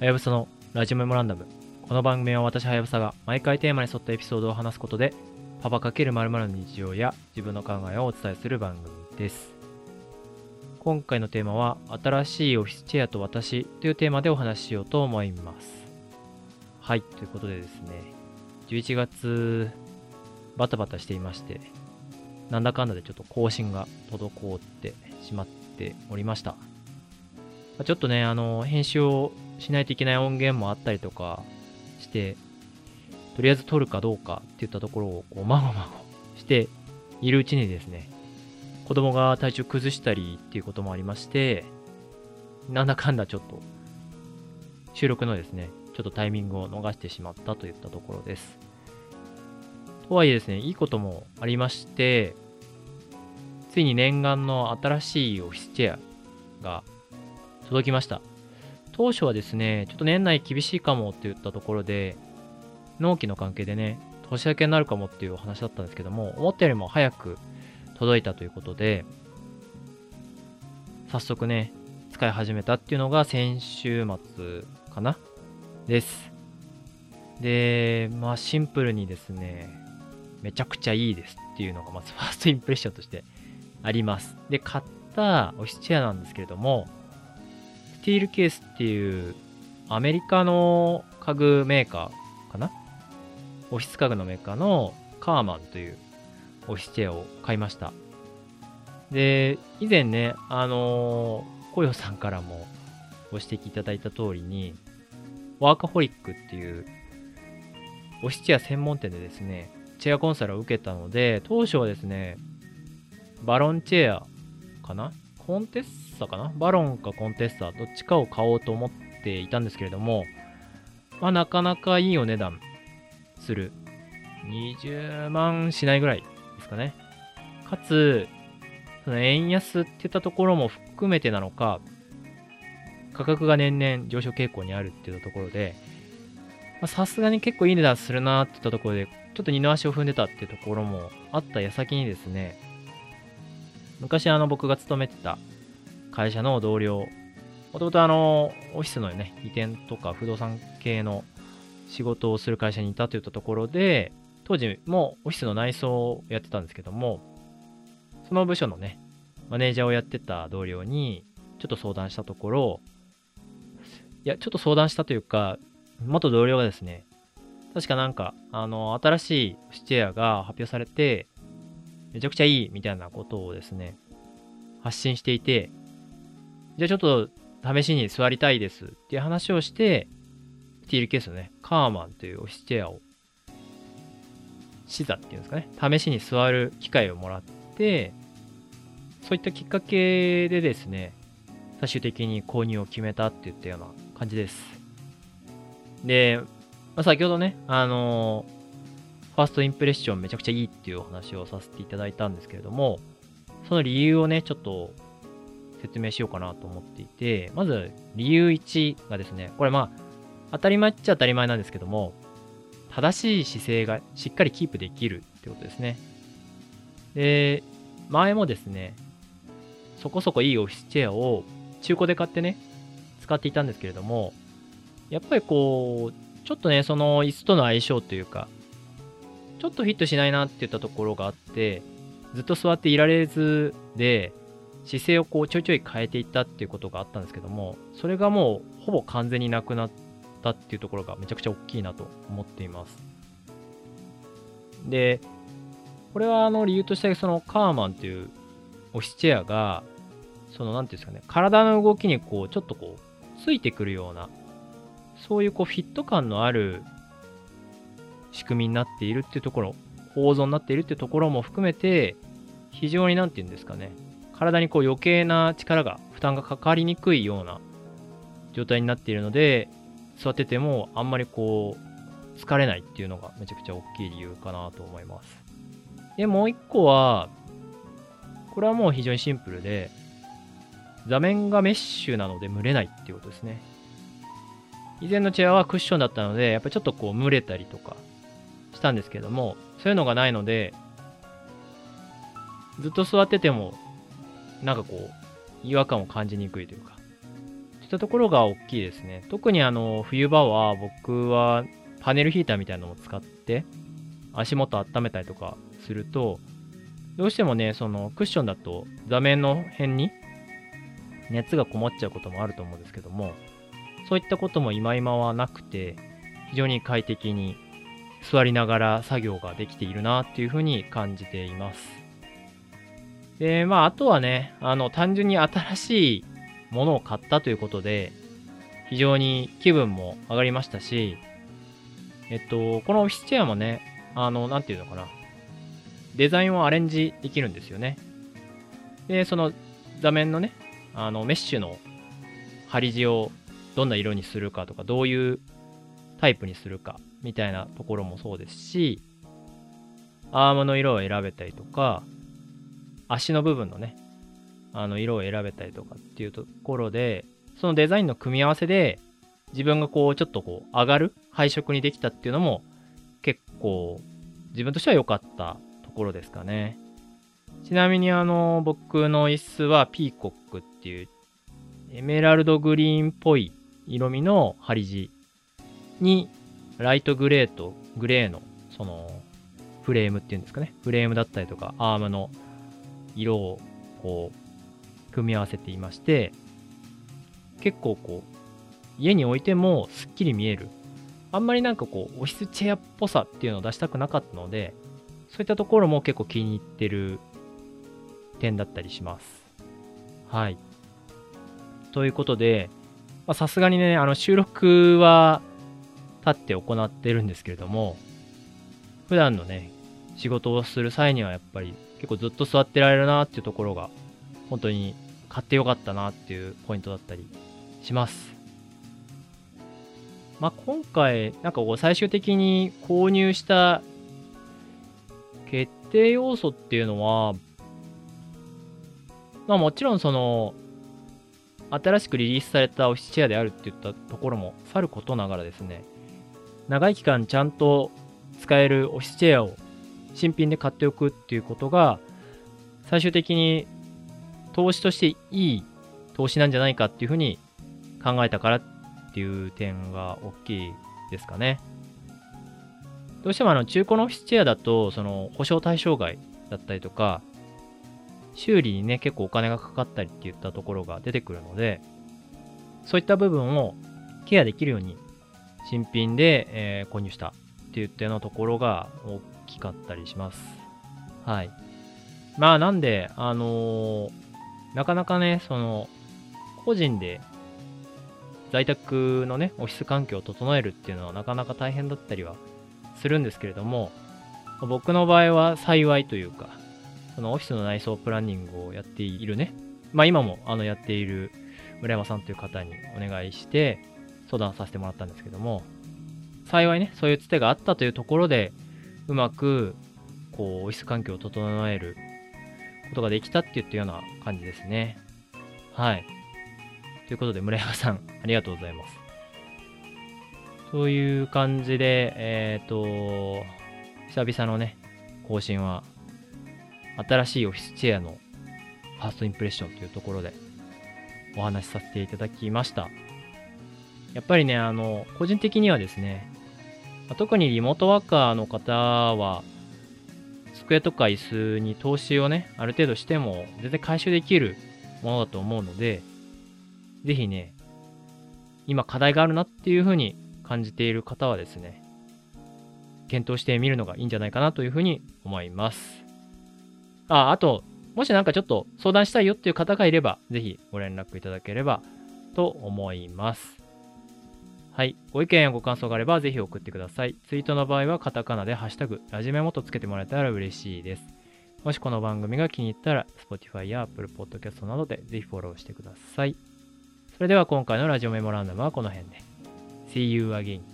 はやぶさのラジオメモランダム。この番組は私はやぶさが毎回テーマに沿ったエピソードを話すことで、パパ×〇〇の日常や自分の考えをお伝えする番組です。今回のテーマは、新しいオフィスチェアと私というテーマでお話ししようと思います。はい、ということでですね、11月、バタバタしていまして、なんだかんだでちょっと更新が滞ってしまっておりました。ちょっとね、あの、編集をしないといけない音源もあったりとかして、とりあえず撮るかどうかっていったところを、こう、まごまごしているうちにですね、子供が体調崩したりっていうこともありまして、なんだかんだちょっと、収録のですね、ちょっとタイミングを逃してしまったといったところです。とはいえですね、いいこともありまして、ついに念願の新しいオフィスチェアが届きました。当初はですね、ちょっと年内厳しいかもって言ったところで、納期の関係でね、年明けになるかもっていうお話だったんですけども、思ったよりも早く届いたということで、早速ね、使い始めたっていうのが先週末かなです。で、まあシンプルにですね、めちゃくちゃいいですっていうのがまずファーストインプレッションとしてあります。で、買ったオフィスチェアなんですけれども、ティールケースっていうアメリカの家具メーカーかな？オフィス家具のメーカーのカーマンというオフィスチェアを買いました。で、以前ね、あのー、コヨさんからもご指摘いただいた通りに、ワーカホリックっていうオフィスチェア専門店でですね、チェアコンサルを受けたので、当初はですね、バロンチェアかな？コンテッサかな？バロンかコンテッサ、どっちかを買おうと思っていたんですけれども、まあなかなかいいお値段する。20万しないぐらいですかね。かつ、その円安って言ったところも含めてなのか、価格が年々上昇傾向にあるって言ったところで、さすがに結構いい値段するなって言ったところで、ちょっと二の足を踏んでたってところもあった矢先にですね、昔あの僕が勤めてた会社の同僚、もともとあの、オフィスのね、移転とか不動産系の仕事をする会社にいたといったところで、当時もオフィスの内装をやってたんですけども、その部署のね、マネージャーをやってた同僚に、ちょっと相談したところ、いや、ちょっと相談したというか、元同僚がですね、確かなんか、あの、新しいスチェアが発表されて、めちゃくちゃいいみたいなことをですね、発信していて、じゃあちょっと試しに座りたいですっていう話をして、スティールケースのね、カーマンというオフィスチェアを、視座っていうんですかね、試しに座る機会をもらって、そういったきっかけでですね、最終的に購入を決めたっていったような感じです。で、まあ、先ほどね、あのー、ファーストインプレッションめちゃくちゃいいっていうお話をさせていただいたんですけれども、その理由をね、ちょっと説明しようかなと思っていて、まず理由1がですね、これまあ、当たり前っちゃ当たり前なんですけども、正しい姿勢がしっかりキープできるってことですね。で、前もですね、そこそこいいオフィスチェアを中古で買ってね、使っていたんですけれども、やっぱりこう、ちょっとね、その椅子との相性というか、ちょっとフィットしないなって言ったところがあって、ずっと座っていられずで、姿勢をこうちょいちょい変えていったっていうことがあったんですけども、それがもうほぼ完全になくなったっていうところがめちゃくちゃ大きいなと思っています。で、これはあの理由としてそのカーマンっていうオフィスチェアが、そのなんていうんですかね、体の動きにこうちょっとこうついてくるようなそういうこうフィット感のある仕組みになっているっていうところ、構造になっているっていうところも含めて、非常になんて言うんですかね、体にこう余計な力が、負担がかかりにくいような状態になっているので、座っててもあんまりこう、疲れないっていうのがめちゃくちゃ大きい理由かなと思います。で、もう一個は、これはもう非常にシンプルで、座面がメッシュなので蒸れないっていうことですね。以前のチェアはクッションだったので、やっぱりちょっとこう蒸れたりとかしたんですけども、そういうのがないので、ずっと座ってても、なんかこう、違和感を感じにくいというか、ちょっったところが大きいですね。特にあの、冬場は僕はパネルヒーターみたいなのを使って足元温めたりとかすると、どうしてもね、そのクッションだと座面の辺に熱がこもっちゃうこともあると思うんですけども、そういったことも今今はなくて、非常に快適に座りながら作業ができているなっていうふうに感じています。で、まあ、あとはね、あの、単純に新しいものを買ったということで、非常に気分も上がりましたし、えっと、このオフィスチェアもね、あの、なんていうのかな、デザインをアレンジできるんですよね。で、その座面のね、あの、メッシュの張り地をどんな色にするかとか、どういうタイプにするかみたいなところもそうですし、アームの色を選べたりとか、足の部分のね、あの色を選べたりとかっていうところで、そのデザインの組み合わせで、自分がこう、ちょっとこう、上がる配色にできたっていうのも、結構、自分としては良かったところですかね。ちなみにあの、僕の椅子はピーコックっていう、エメラルドグリーンっぽい色味の張り地に、ライトグレーとグレーの、その、フレームっていうんですかね。フレームだったりとか、アームの色を、こう、組み合わせていまして、結構こう、家に置いてもすっきり見える。あんまりなんかこう、オフィスチェアっぽさっていうのを出したくなかったので、そういったところも結構気に入ってる点だったりします。はい。ということで、さすがにね、あの収録は立って行ってるんですけれども、普段のね、仕事をする際にはやっぱり結構ずっと座ってられるなっていうところが、本当に買ってよかったなっていうポイントだったりします。まあ、今回、なんかこう最終的に購入した決定要素っていうのは、まあもちろんその、新しくリリースされたオフィスチェアであるって言ったところもさることながらですね、長い期間ちゃんと使えるオフィスチェアを新品で買っておくっていうことが、最終的に投資としていい投資なんじゃないかっていうふうに考えたからっていう点が大きいですかね。どうしてもあの中古のオフィスチェアだと、その保証対象外だったりとか、修理にね、結構お金がかかったりっていったところが出てくるので、そういった部分をケアできるように新品で、え、購入したっていったようなところが大きかったりします。はい。まあなんで、あのー、なかなかね、その、個人で在宅のね、オフィス環境を整えるっていうのはなかなか大変だったりはするんですけれども、僕の場合は幸いというか、そのオフィスの内装プランニングをやっているね、まあ今もあのやっている村山さんという方にお願いして相談させてもらったんですけども、幸いね、そういうつてがあったというところで、うまく、こう、オフィス環境を整えることができたって言ったような感じですね。はい。ということで、村山さん、ありがとうございます。そういう感じで、えっ、ー、と、久々のね、更新は新しいオフィスチェアのファーストインプレッションというところでお話しさせていただきました。やっぱりね、あの、個人的にはですね、特にリモートワーカーの方は、机とか椅子に投資をね、ある程度しても全然回収できるものだと思うので、ぜひね、今課題があるなっていうふうに感じている方はですね、検討してみるのがいいんじゃないかなというふうに思います。あ、あと、もしなんかちょっと相談したいよっていう方がいれば、ぜひご連絡いただければと思います。はい。ご意見やご感想があれば、ぜひ送ってください。ツイートの場合は、カタカナでハッシュタグ、ラジメモとつけてもらえたら嬉しいです。もしこの番組が気に入ったら、Spotify や Apple Podcast などでぜひフォローしてください。それでは今回のラジオメモランダムはこの辺で。See you again.